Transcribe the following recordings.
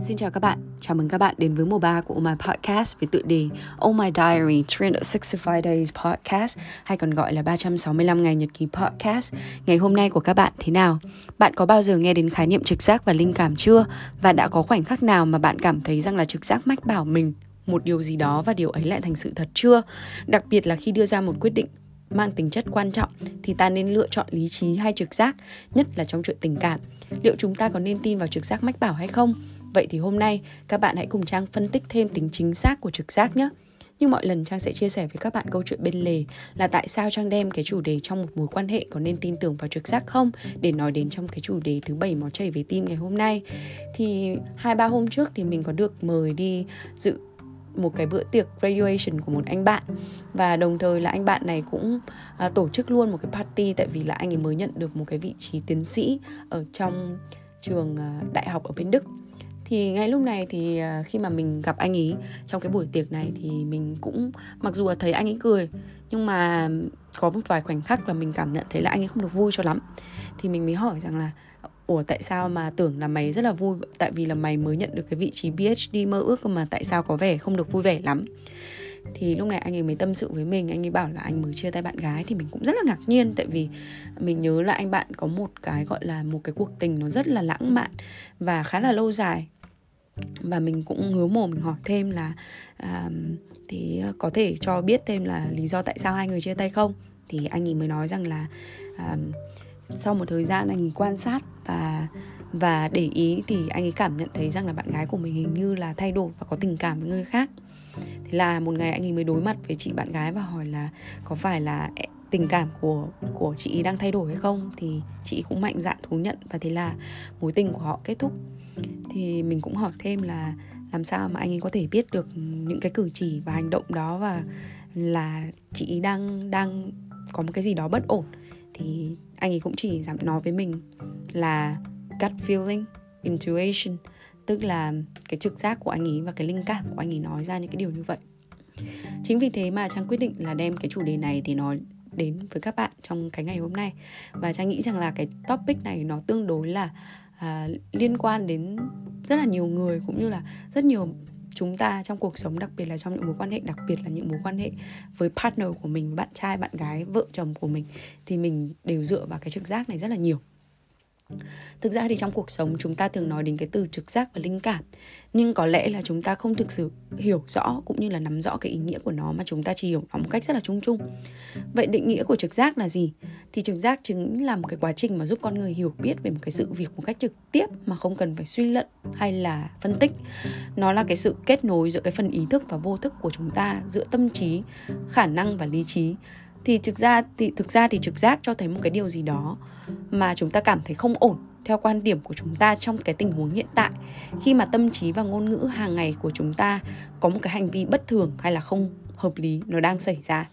Xin chào các bạn, chào mừng các bạn đến với mùa 3 của Oh My Podcast với tựa đề Oh My Diary 365 Days Podcast hay còn gọi là 365 ngày nhật ký podcast. Ngày hôm nay của các bạn thế nào? Bạn có bao giờ nghe đến khái niệm trực giác và linh cảm chưa? Và đã có khoảnh khắc nào mà bạn cảm thấy rằng là trực giác mách bảo mình một điều gì đó và điều ấy lại thành sự thật chưa? Đặc biệt là khi đưa ra một quyết định mang tính chất quan trọng thì ta nên lựa chọn lý trí hay trực giác, nhất là trong chuyện tình cảm. Liệu chúng ta có nên tin vào trực giác mách bảo hay không? Vậy thì hôm nay các bạn hãy cùng Trang phân tích thêm tính chính xác của trực giác nhé. Như mọi lần Trang sẽ chia sẻ với các bạn câu chuyện bên lề là tại sao Trang đem cái chủ đề trong một mối quan hệ có nên tin tưởng vào trực giác không để nói đến trong cái chủ đề thứ bảy máu chảy về tim ngày hôm nay. Thì hai ba hôm trước thì mình có được mời đi dự một cái bữa tiệc graduation của một anh bạn và đồng thời là anh bạn này cũng à, tổ chức luôn một cái party tại vì là anh ấy mới nhận được một cái vị trí tiến sĩ ở trong trường à, đại học ở bên Đức thì ngay lúc này thì à, khi mà mình gặp anh ấy trong cái buổi tiệc này thì mình cũng, mặc dù là thấy anh ấy cười, nhưng mà có một vài khoảnh khắc là mình cảm nhận thấy là anh ấy không được vui cho lắm. Thì mình mới hỏi rằng là, ủa, tại sao mà tưởng là mày rất là vui? Tại vì là mày mới nhận được cái vị trí PhD mơ ước mà tại sao có vẻ không được vui vẻ lắm? Thì lúc này anh ấy mới tâm sự với mình, anh ấy bảo là anh mới chia tay bạn gái thì mình cũng rất là ngạc nhiên, tại vì mình nhớ là anh bạn có một cái, gọi là, một cái cuộc tình nó rất là lãng mạn và khá là lâu dài và mình cũng ngứa mồm mình hỏi thêm là à, thì có thể cho biết thêm là lý do tại sao hai người chia tay không? Thì anh ấy mới nói rằng là à, sau một thời gian anh ấy quan sát và và để ý thì anh ấy cảm nhận thấy rằng là bạn gái của mình hình như là thay đổi và có tình cảm với người khác. Thế là một ngày anh ấy mới đối mặt với chị bạn gái và hỏi là có phải là tình cảm của của chị đang thay đổi hay không? Thì chị cũng mạnh dạn thú nhận và thế là mối tình của họ kết thúc thì mình cũng hỏi thêm là làm sao mà anh ấy có thể biết được những cái cử chỉ và hành động đó và là chị đang đang có một cái gì đó bất ổn. Thì anh ấy cũng chỉ dám nói với mình là gut feeling, intuition, tức là cái trực giác của anh ấy và cái linh cảm của anh ấy nói ra những cái điều như vậy. Chính vì thế mà trang quyết định là đem cái chủ đề này để nói đến với các bạn trong cái ngày hôm nay. Và trang nghĩ rằng là cái topic này nó tương đối là à, liên quan đến rất là nhiều người cũng như là rất nhiều chúng ta trong cuộc sống đặc biệt là trong những mối quan hệ đặc biệt là những mối quan hệ với partner của mình bạn trai bạn gái vợ chồng của mình thì mình đều dựa vào cái trực giác này rất là nhiều thực ra thì trong cuộc sống chúng ta thường nói đến cái từ trực giác và linh cảm. Nhưng có lẽ là chúng ta không thực sự hiểu rõ cũng như là nắm rõ cái ý nghĩa của nó mà chúng ta chỉ hiểu nó một cách rất là chung chung. Vậy định nghĩa của trực giác là gì? Thì trực giác chính là một cái quá trình mà giúp con người hiểu biết về một cái sự việc một cách trực tiếp mà không cần phải suy luận hay là phân tích. Nó là cái sự kết nối giữa cái phần ý thức và vô thức của chúng ta giữa tâm trí, khả năng và lý trí thì thực ra thì, thực ra thì trực giác cho thấy một cái điều gì đó mà chúng ta cảm thấy không ổn theo quan điểm của chúng ta trong cái tình huống hiện tại. Khi mà tâm trí và ngôn ngữ hàng ngày của chúng ta có một cái hành vi bất thường hay là không hợp lý nó đang xảy ra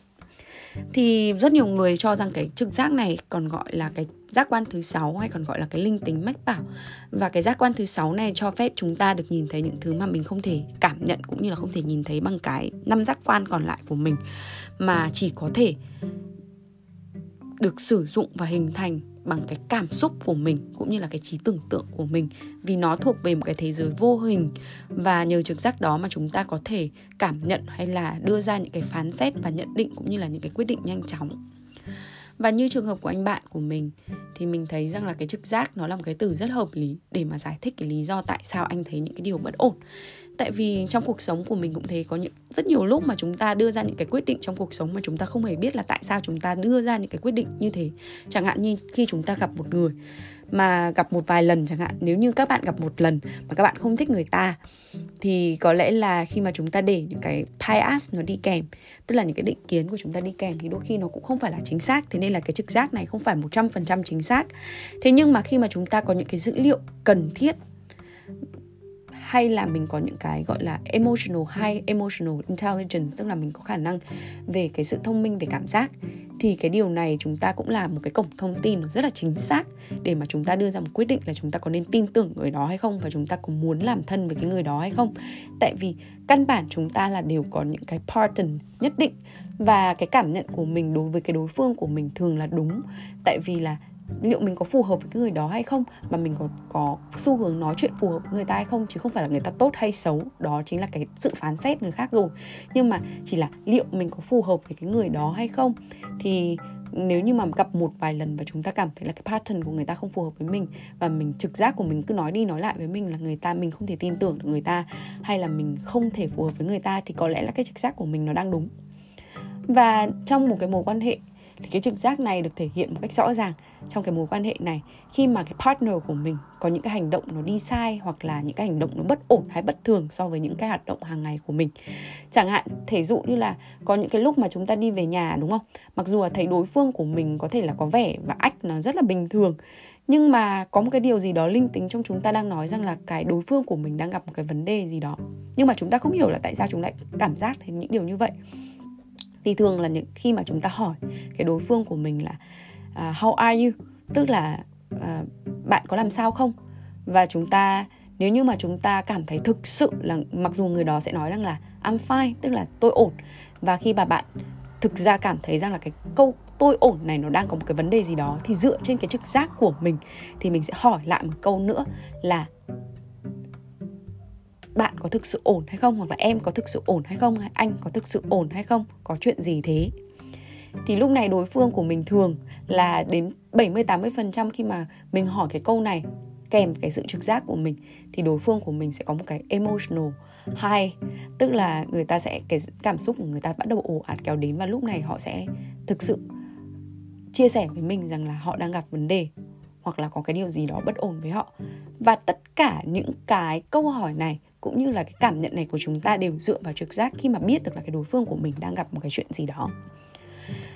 thì rất nhiều người cho rằng cái trực giác này còn gọi là cái giác quan thứ sáu hay còn gọi là cái linh tính mách bảo. Và cái giác quan thứ sáu này cho phép chúng ta được nhìn thấy những thứ mà mình không thể cảm nhận cũng như là không thể nhìn thấy bằng cái năm giác quan còn lại của mình, mà chỉ có thể được sử dụng và hình thành bằng cái cảm xúc của mình, cũng như là cái trí tưởng tượng của mình, vì nó thuộc về một cái thế giới vô hình. Và nhờ trực giác đó mà chúng ta có thể cảm nhận hay là đưa ra những cái phán xét và nhận định, cũng như là những cái quyết định nhanh chóng và như trường hợp của anh bạn của mình, thì mình thấy rằng là cái trực giác nó là một cái từ rất hợp lý để mà giải thích cái lý do tại sao anh thấy những cái điều bất ổn. Tại vì trong cuộc sống của mình cũng thấy có những, rất nhiều lúc mà chúng ta đưa ra những cái quyết định trong cuộc sống mà chúng ta không hề biết là tại sao chúng ta đưa ra những cái quyết định như thế. Chẳng hạn như khi chúng ta gặp một người mà gặp một vài lần chẳng hạn. Nếu như các bạn gặp một lần mà các bạn không thích người ta, thì có lẽ là khi mà chúng ta để những cái bias nó đi kèm, tức là những cái định kiến của chúng ta đi kèm, thì đôi khi nó cũng không phải là chính xác. Thế nên là cái trực giác này không phải 100% chính xác. Thế nhưng mà khi mà chúng ta có những cái dữ liệu cần thiết hay là mình có những cái, gọi là, emotional hay emotional intelligence, tức là mình có khả năng về cái sự thông minh, về cảm giác, thì cái điều này chúng ta cũng là một cái cổng thông tin nó rất là chính xác để mà chúng ta đưa ra một quyết định là chúng ta có nên tin tưởng người đó hay không và chúng ta có muốn làm thân với cái người đó hay không. Tại vì căn bản chúng ta là đều có những cái pattern nhất định và cái cảm nhận của mình đối với cái đối phương của mình thường là đúng. Tại vì là liệu mình có phù hợp với cái người đó hay không, mà mình có có xu hướng nói chuyện phù hợp với người ta hay không, chứ không phải là người ta tốt hay xấu. Đó chính là cái sự phán xét người khác rồi. Nhưng mà chỉ là liệu mình có phù hợp với cái người đó hay không, thì nếu như mà gặp một vài lần và chúng ta cảm thấy là cái pattern của người ta không phù hợp với mình, và mình, trực giác của mình cứ nói đi nói lại với mình là người ta, mình không thể tin tưởng được người ta, hay là mình không thể phù hợp với người ta, thì có lẽ là cái trực giác của mình nó đang đúng. Và trong một cái mối quan hệ thì cái trực giác này được thể hiện một cách rõ ràng trong cái mối quan hệ này. Khi mà cái partner của mình có những cái hành động nó đi sai hoặc là những cái hành động nó bất ổn hay bất thường so với những cái hoạt động hàng ngày của mình. Chẳng hạn thể dụ như là có những cái lúc mà chúng ta đi về nhà, đúng không? Mặc dù là thấy đối phương của mình có thể là có vẻ và ách nó rất là bình thường, nhưng mà có một cái điều gì đó linh tính trong chúng ta đang nói rằng là cái đối phương của mình đang gặp một cái vấn đề gì đó. Nhưng mà chúng ta không hiểu là tại sao chúng lại cảm giác thấy những điều như vậy thì thường là những khi mà chúng ta hỏi cái đối phương của mình là uh, how are you? Tức là uh, bạn có làm sao không? Và chúng ta nếu như mà chúng ta cảm thấy thực sự là mặc dù người đó sẽ nói rằng là I'm fine tức là tôi ổn. Và khi mà bạn thực ra cảm thấy rằng là cái câu tôi ổn này nó đang có một cái vấn đề gì đó thì dựa trên cái trực giác của mình thì mình sẽ hỏi lại một câu nữa là bạn có thực sự ổn hay không? Hoặc là em có thực sự ổn hay không? Hay anh có thực sự ổn hay không? Có chuyện gì thế? Thì lúc này đối phương của mình thường là đến 70 80% khi mà mình hỏi cái câu này, kèm cái sự trực giác của mình, thì đối phương của mình sẽ có một cái emotional high. Tức là người ta sẽ, cái cảm xúc của người ta bắt đầu ồ ạt kéo đến và lúc này họ sẽ thực sự chia sẻ với mình rằng là họ đang gặp vấn đề hoặc là có cái điều gì đó bất ổn với họ. Và tất cả những cái câu hỏi này cũng như là cái cảm nhận này của chúng ta đều dựa vào trực giác khi mà biết được là cái đối phương của mình đang gặp một cái chuyện gì đó.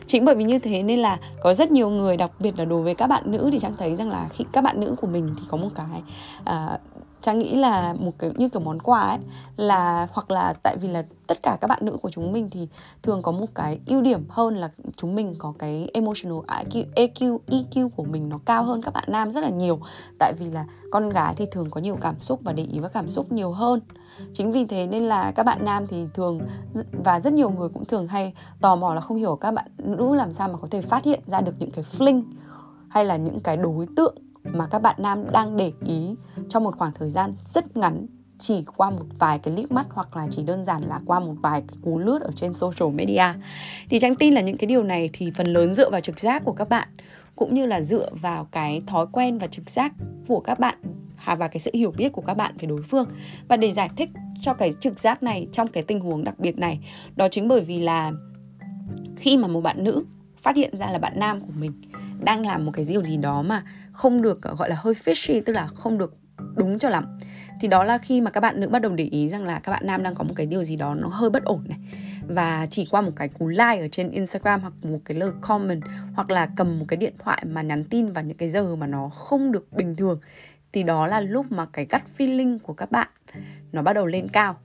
Chính bởi vì như thế nên là có rất nhiều người đặc biệt là đối với các bạn nữ thì trang thấy rằng là khi các bạn nữ của mình thì có một cái à, trang nghĩ là một cái như kiểu món quà ấy là hoặc là tại vì là tất cả các bạn nữ của chúng mình thì thường có một cái ưu điểm hơn là chúng mình có cái emotional IQ, EQ, EQ của mình nó cao hơn các bạn nam rất là nhiều. Tại vì là con gái thì thường có nhiều cảm xúc và để ý với cảm xúc nhiều hơn. Chính vì thế nên là các bạn nam thì thường và rất nhiều người cũng thường hay tò mò là không hiểu các bạn nữ làm sao mà có thể phát hiện ra được những cái fling hay là những cái đối tượng mà các bạn nam đang để ý trong một khoảng thời gian rất ngắn, chỉ qua một vài cái liếc mắt hoặc là chỉ đơn giản là qua một vài cái cú lướt ở trên social media. Thì trang tin là những cái điều này thì phần lớn dựa vào trực giác của các bạn, cũng như là dựa vào cái thói quen và trực giác của các bạn à, và cái sự hiểu biết của các bạn về đối phương. Và để giải thích cho cái trực giác này trong cái tình huống đặc biệt này, đó chính bởi vì là khi mà một bạn nữ phát hiện ra là bạn nam của mình đang làm một cái điều gì đó mà không được, gọi là, hơi fishy, tức là không được đúng cho lắm. Thì đó là khi mà các bạn nữ bắt đầu để ý rằng là các bạn nam đang có một cái điều gì đó nó hơi bất ổn này. Và chỉ qua một cái cú like ở trên Instagram hoặc một cái lời comment hoặc là cầm một cái điện thoại mà nhắn tin vào những cái giờ mà nó không được bình thường, thì đó là lúc mà cái gut feeling của các bạn nó bắt đầu lên cao.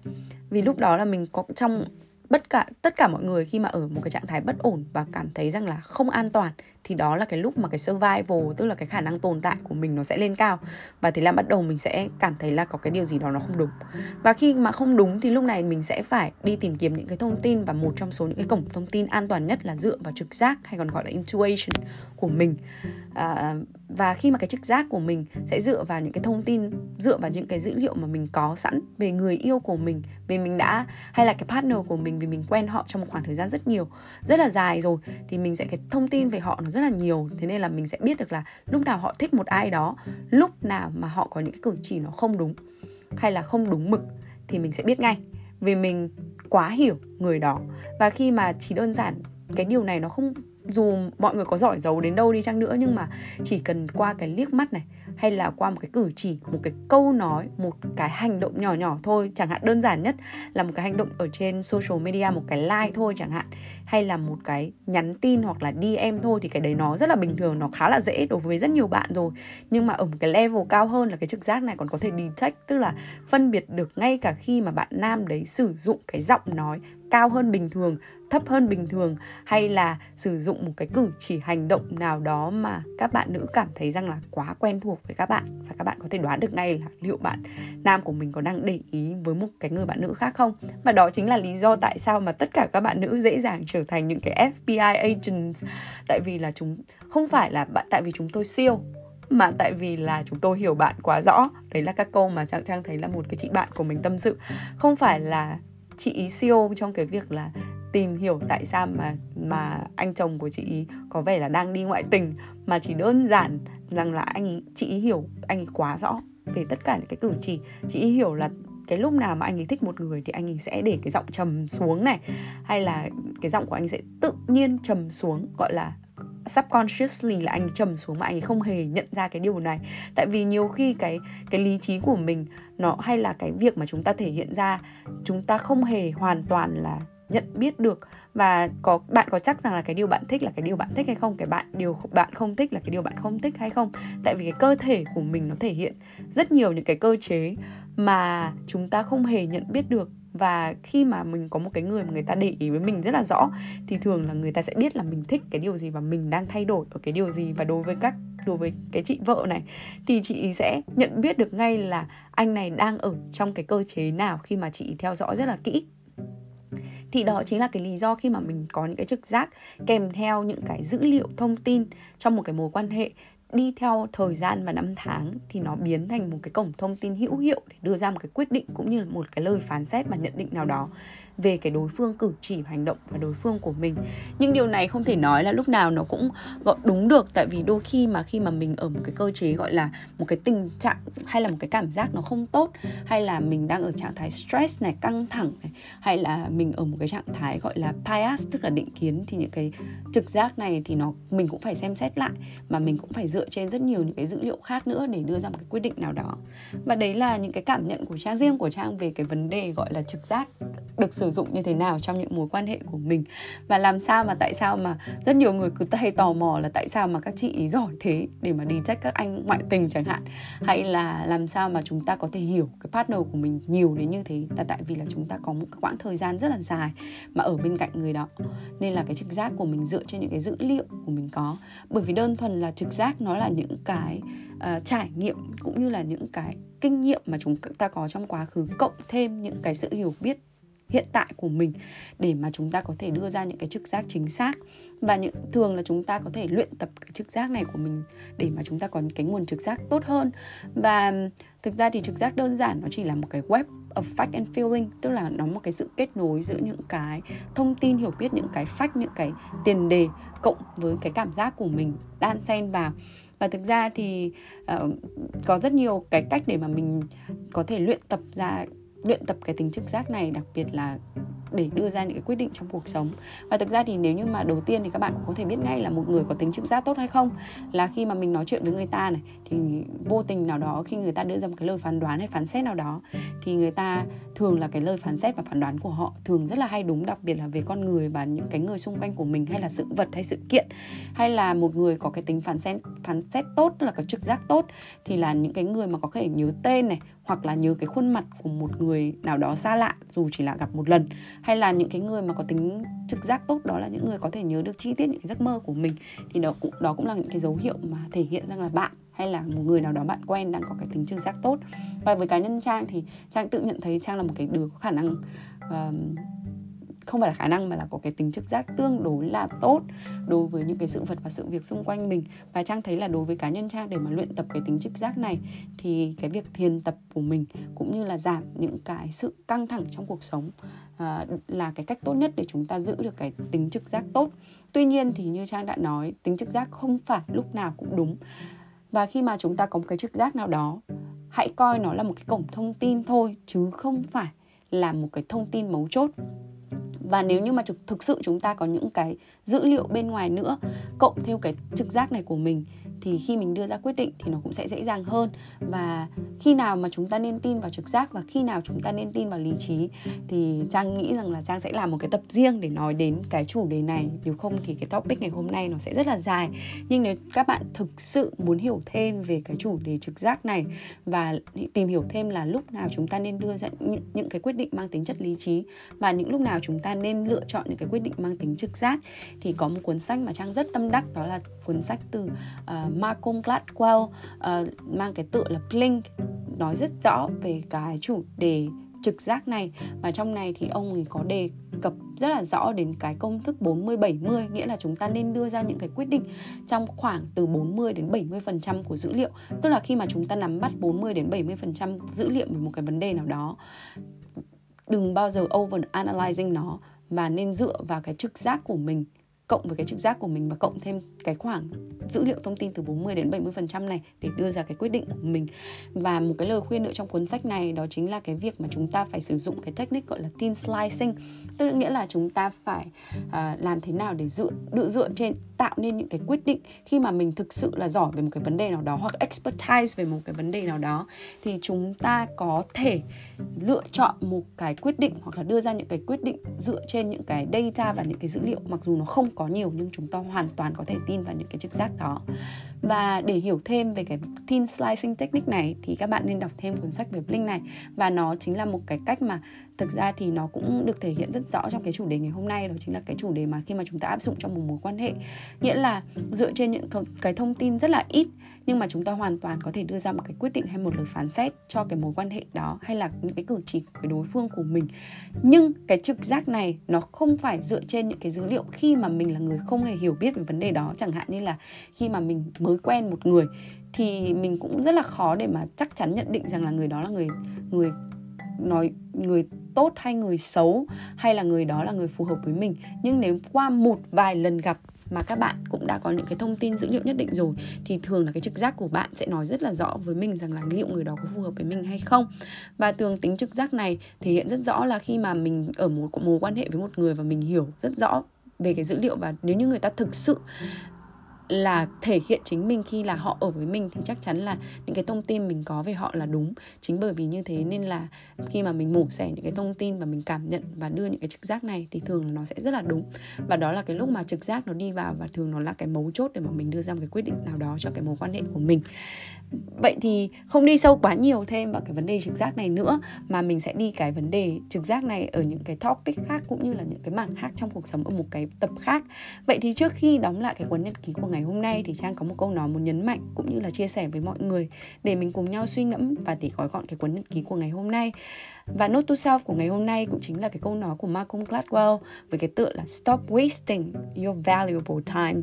Vì lúc đó là mình có trong bất cả, tất cả mọi người khi mà ở một cái trạng thái bất ổn và cảm thấy rằng là không an toàn thì đó là cái lúc mà cái survival tức là cái khả năng tồn tại của mình nó sẽ lên cao. Và thế là bắt đầu mình sẽ cảm thấy là có cái điều gì đó nó không đúng. Và khi mà không đúng thì lúc này mình sẽ phải đi tìm kiếm những cái thông tin và một trong số những cái cổng thông tin an toàn nhất là dựa vào trực giác hay còn gọi là intuition của mình. À, và khi mà cái trực giác của mình sẽ dựa vào những cái thông tin dựa vào những cái dữ liệu mà mình có sẵn về người yêu của mình về mình đã hay là cái partner của mình vì mình quen họ trong một khoảng thời gian rất nhiều rất là dài rồi thì mình sẽ cái thông tin về họ nó rất là nhiều. Thế nên là mình sẽ biết được là lúc nào họ thích một ai đó, lúc nào mà họ có những cái cử chỉ nó không đúng hay là không đúng mực thì mình sẽ biết ngay. Vì mình quá hiểu người đó. Và khi mà chỉ đơn giản cái điều này nó không dù mọi người có giỏi giấu đến đâu đi chăng nữa, nhưng mà chỉ cần qua cái liếc mắt này, hay là qua một cái cử chỉ, một cái câu nói, một cái hành động nhỏ nhỏ thôi, chẳng hạn đơn giản nhất là một cái hành động ở trên social media, một cái like thôi chẳng hạn, hay là một cái nhắn tin hoặc là DM thôi, thì cái đấy nó rất là bình thường, nó khá là dễ đối với rất nhiều bạn rồi. Nhưng mà ở một cái level cao hơn là cái trực giác này còn có thể detect, tức là phân biệt được ngay cả khi mà bạn nam đấy sử dụng cái giọng nói cao hơn bình thường, thấp hơn bình thường, hay là sử dụng một cái cử chỉ hành động nào đó mà các bạn nữ cảm thấy rằng là quá quen thuộc với các bạn? Và các bạn có thể đoán được ngay là liệu bạn nam của mình có đang để ý với một cái người bạn nữ khác không? Và đó chính là lý do tại sao mà tất cả các bạn nữ dễ dàng trở thành những cái FBI agents. Tại vì là chúng, không phải là bạn, tại vì chúng tôi siêu, mà tại vì là chúng tôi hiểu bạn quá rõ. Đấy là các câu mà trang trang thấy là một cái chị bạn của mình tâm sự. Không phải là chị ý siêu trong cái việc là tìm hiểu tại sao mà mà anh chồng của chị ý có vẻ là đang đi ngoại tình, mà chỉ đơn giản rằng là anh ý, chị ý hiểu, anh ấy quá rõ về tất cả những cái cử chỉ. Chị ý hiểu là cái lúc nào mà anh ấy thích một người thì anh ấy sẽ để cái giọng trầm xuống này, hay là cái giọng của anh sẽ tự nhiên trầm xuống, gọi là subconsciously là anh trầm xuống mà anh ấy không hề nhận ra cái điều này. Tại vì nhiều khi cái cái lý trí của mình, nó hay là cái việc mà chúng ta thể hiện ra, chúng ta không hề hoàn toàn là nhận biết được. Và có, bạn có chắc rằng là cái điều bạn thích là cái điều bạn thích hay không? Cái bạn điều bạn không thích là cái điều bạn không thích hay không? Tại vì cái cơ thể của mình nó thể hiện rất nhiều những cái cơ chế mà chúng ta không hề nhận biết được và khi mà mình có một cái người mà người ta để ý với mình rất là rõ, thì thường là người ta sẽ biết là mình thích cái điều gì và mình đang thay đổi ở cái điều gì. Và đối với các, đối với cái chị vợ này, thì chị sẽ nhận biết được ngay là anh này đang ở trong cái cơ chế nào khi mà chị theo dõi rất là kỹ. Thì đó chính là cái lý do khi mà mình có những cái trực giác kèm theo những cái dữ liệu thông tin trong một cái mối quan hệ đi theo thời gian và năm tháng thì nó biến thành một cái cổng thông tin hữu hiệu để đưa ra một cái quyết định cũng như là một cái lời phán xét và nhận định nào đó về cái đối phương cử chỉ hành động và đối phương của mình. Nhưng điều này không thể nói là lúc nào nó cũng gọi đúng được tại vì đôi khi mà khi mà mình ở một cái cơ chế gọi là một cái tình trạng hay là một cái cảm giác nó không tốt hay là mình đang ở trạng thái stress này căng thẳng này hay là mình ở một cái trạng thái gọi là bias tức là định kiến thì những cái trực giác này thì nó mình cũng phải xem xét lại mà mình cũng phải dựa trên rất nhiều những cái dữ liệu khác nữa để đưa ra một cái quyết định nào đó. Và đấy là những cái cảm nhận của trang, riêng của trang về cái vấn đề gọi là trực giác được sử dụng như thế nào trong những mối quan hệ của mình. Và làm sao mà tại sao mà rất nhiều người cứ hay tò mò là tại sao mà các chị giỏi thế để mà đi trách các anh ngoại tình chẳng hạn. Hay là làm sao mà chúng ta có thể hiểu cái partner của mình nhiều đến như thế là tại vì là chúng ta có một cái quãng thời gian rất là dài mà ở bên cạnh người đó. Nên là cái trực giác của mình dựa trên những cái dữ liệu của mình có. Bởi vì đơn thuần là trực giác nó là những cái uh, trải nghiệm cũng như là những cái kinh nghiệm mà chúng ta có trong quá khứ cộng thêm những cái sự hiểu biết hiện tại của mình để mà chúng ta có thể đưa ra những cái trực giác chính xác. Và những thường là chúng ta có thể luyện tập cái trực giác này của mình để mà chúng ta có cái nguồn trực giác tốt hơn. Và thực ra thì trực giác đơn giản nó chỉ là một cái web of fact and feeling tức là nó một cái sự kết nối giữa những cái thông tin hiểu biết những cái fact những cái tiền đề cộng với cái cảm giác của mình đan xen vào. Và thực ra thì uh, có rất nhiều cái cách để mà mình có thể luyện tập ra luyện tập cái tính trực giác này, đặc biệt là để đưa ra những cái quyết định trong cuộc sống. Và thực ra thì nếu như mà đầu tiên thì các bạn cũng có thể biết ngay là một người có tính trực giác tốt hay không. Là khi mà mình nói chuyện với người ta này, thì vô tình nào đó khi người ta đưa ra một cái lời phán đoán hay phán xét nào đó, thì người ta thường là cái lời phán xét và phán đoán của họ thường rất là hay đúng, đặc biệt là về con người và những cái người xung quanh của mình, hay là sự vật hay sự kiện. Hay là một người có cái tính phán xét phán xét tốt, tức là có trực giác tốt, thì là những cái người mà có thể nhớ tên này hoặc là nhớ cái khuôn mặt của một người nào đó xa lạ dù chỉ là gặp một lần. Hay là những cái người mà có tính trực giác tốt đó là những người có thể nhớ được chi tiết những cái giấc mơ của mình. Thì đó cũng đó cũng là những cái dấu hiệu mà thể hiện rằng là bạn hay là một người nào đó bạn quen đang có cái tính trực giác tốt. Và với cá nhân trang thì trang tự nhận thấy trang là một cái đứa có khả năng uh, không phải là khả năng mà là có cái tính trực giác tương đối là tốt đối với những cái sự vật và sự việc xung quanh mình. Và trang thấy là đối với cá nhân trang để mà luyện tập cái tính trực giác này thì cái việc thiền tập của mình cũng như là giảm những cái sự căng thẳng trong cuộc sống à, là cái cách tốt nhất để chúng ta giữ được cái tính trực giác tốt. Tuy nhiên thì như trang đã nói tính trực giác không phải lúc nào cũng đúng. Và khi mà chúng ta có một cái trực giác nào đó hãy coi nó là một cái cổng thông tin thôi chứ không phải là một cái thông tin mấu chốt và nếu như mà thực sự chúng ta có những cái dữ liệu bên ngoài nữa cộng theo cái trực giác này của mình thì khi mình đưa ra quyết định thì nó cũng sẽ dễ dàng hơn. Và khi nào mà chúng ta nên tin vào trực giác và khi nào chúng ta nên tin vào lý trí thì trang nghĩ rằng là trang sẽ làm một cái tập riêng để nói đến cái chủ đề này. Nếu không thì cái topic ngày hôm nay nó sẽ rất là dài. Nhưng nếu các bạn thực sự muốn hiểu thêm về cái chủ đề trực giác này và tìm hiểu thêm là lúc nào chúng ta nên đưa ra những, những cái quyết định mang tính chất lý trí và những lúc nào chúng ta nên lựa chọn những cái quyết định mang tính trực giác thì có một cuốn sách mà trang rất tâm đắc đó là cuốn sách từ uh, Malcolm Gladwell uh, mang cái tựa là Blink nói rất rõ về cái chủ đề trực giác này và trong này thì ông ấy có đề cập rất là rõ đến cái công thức 40 70 nghĩa là chúng ta nên đưa ra những cái quyết định trong khoảng từ 40 đến 70% của dữ liệu. Tức là khi mà chúng ta nắm bắt 40 đến 70% dữ liệu về một cái vấn đề nào đó đừng bao giờ over analyzing nó mà nên dựa vào cái trực giác của mình cộng với cái trực giác của mình và cộng thêm cái khoảng dữ liệu thông tin từ 40 đến 70% này để đưa ra cái quyết định của mình. Và một cái lời khuyên nữa trong cuốn sách này đó chính là cái việc mà chúng ta phải sử dụng cái technique gọi là thin slicing. Tức nghĩa là chúng ta phải uh, làm thế nào để dựa dựa dựa trên tạo nên những cái quyết định khi mà mình thực sự là giỏi về một cái vấn đề nào đó hoặc expertise về một cái vấn đề nào đó, thì chúng ta có thể lựa chọn một cái quyết định hoặc là đưa ra những cái quyết định dựa trên những cái data và những cái dữ liệu, mặc dù nó không có nhiều nhưng chúng ta hoàn toàn có thể tin vào những cái trực giác đó và để hiểu thêm về cái thin slicing technique này thì các bạn nên đọc thêm cuốn sách về Blink này. Và nó chính là một cái cách mà thực ra thì nó cũng được thể hiện rất rõ trong cái chủ đề ngày hôm nay, đó chính là cái chủ đề mà khi mà chúng ta áp dụng trong một mối quan hệ. Nghĩa là dựa trên những cái thông tin rất là ít nhưng mà chúng ta hoàn toàn có thể đưa ra một cái quyết định hay một lời phán xét cho cái mối quan hệ đó hay là những cái cử chỉ của cái đối phương của mình. Nhưng cái trực giác này nó không phải dựa trên những cái dữ liệu khi mà mình là người không hề hiểu biết về vấn đề đó. Chẳng hạn như là khi mà mình mới quen một người thì mình cũng rất là khó để mà chắc chắn nhận định rằng là người đó là người người nói, người tốt hay người xấu, hay là người đó là người phù hợp với mình. Nhưng nếu qua một vài lần gặp mà các bạn cũng đã có những cái thông tin dữ liệu nhất định rồi, thì thường là cái trực giác của bạn sẽ nói rất là rõ với mình rằng là liệu người đó có phù hợp với mình hay không. Và thường tính trực giác này thể hiện rất rõ là khi mà mình ở một mối quan hệ với một người và mình hiểu rất rõ về cái dữ liệu và nếu như người ta thực sự là thể hiện chính mình khi là họ ở với mình thì chắc chắn là những cái thông tin mình có về họ là đúng. Chính bởi vì như thế nên là khi mà mình mổ xẻ những cái thông tin và mình cảm nhận và đưa những cái trực giác này thì thường là nó sẽ rất là đúng. Và đó là cái lúc mà trực giác nó đi vào và thường nó là cái mấu chốt để mà mình đưa ra một cái quyết định nào đó cho cái mối quan hệ của mình. Vậy thì không đi sâu quá nhiều thêm vào cái vấn đề trực giác này nữa, mà mình sẽ đi cái vấn đề trực giác này ở những cái topic khác cũng như là những cái mảng khác trong cuộc sống ở một cái tập khác. Vậy thì trước khi đóng lại cái cuốn nhật ký của ngày hôm nay thì trang có một câu nói muốn nhấn mạnh cũng như là chia sẻ với mọi người để mình cùng nhau suy ngẫm và để gói gọn cái cuốn nhật ký của ngày hôm nay và note to self của ngày hôm nay cũng chính là cái câu nói của Malcolm Gladwell với cái tựa là stop wasting your valuable time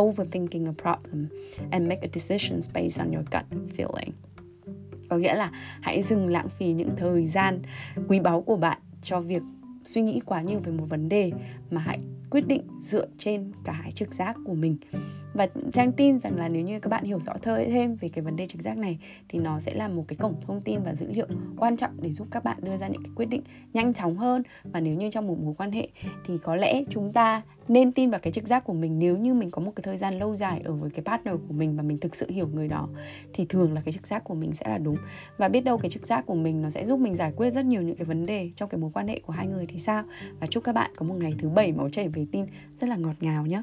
overthinking a problem and make a decision based on your gut feeling. Có nghĩa là hãy dừng lãng phí những thời gian quý báu của bạn cho việc suy nghĩ quá nhiều về một vấn đề mà hãy quyết định dựa trên cái trực giác của mình và trang tin rằng là nếu như các bạn hiểu rõ thêm về cái vấn đề trực giác này, thì nó sẽ là một cái cổng thông tin và dữ liệu quan trọng để giúp các bạn đưa ra những cái quyết định nhanh chóng hơn. Và nếu như trong một mối quan hệ thì có lẽ chúng ta nên tin vào cái trực giác của mình. Nếu như mình có một cái thời gian lâu dài ở với cái partner của mình và mình thực sự hiểu người đó, thì thường là cái trực giác của mình sẽ là đúng. Và biết đâu cái trực giác của mình nó sẽ giúp mình giải quyết rất nhiều những cái vấn đề trong cái mối quan hệ của hai người thì sao? Và chúc các bạn có một ngày thứ bảy máu chảy về tin rất là ngọt ngào nhé!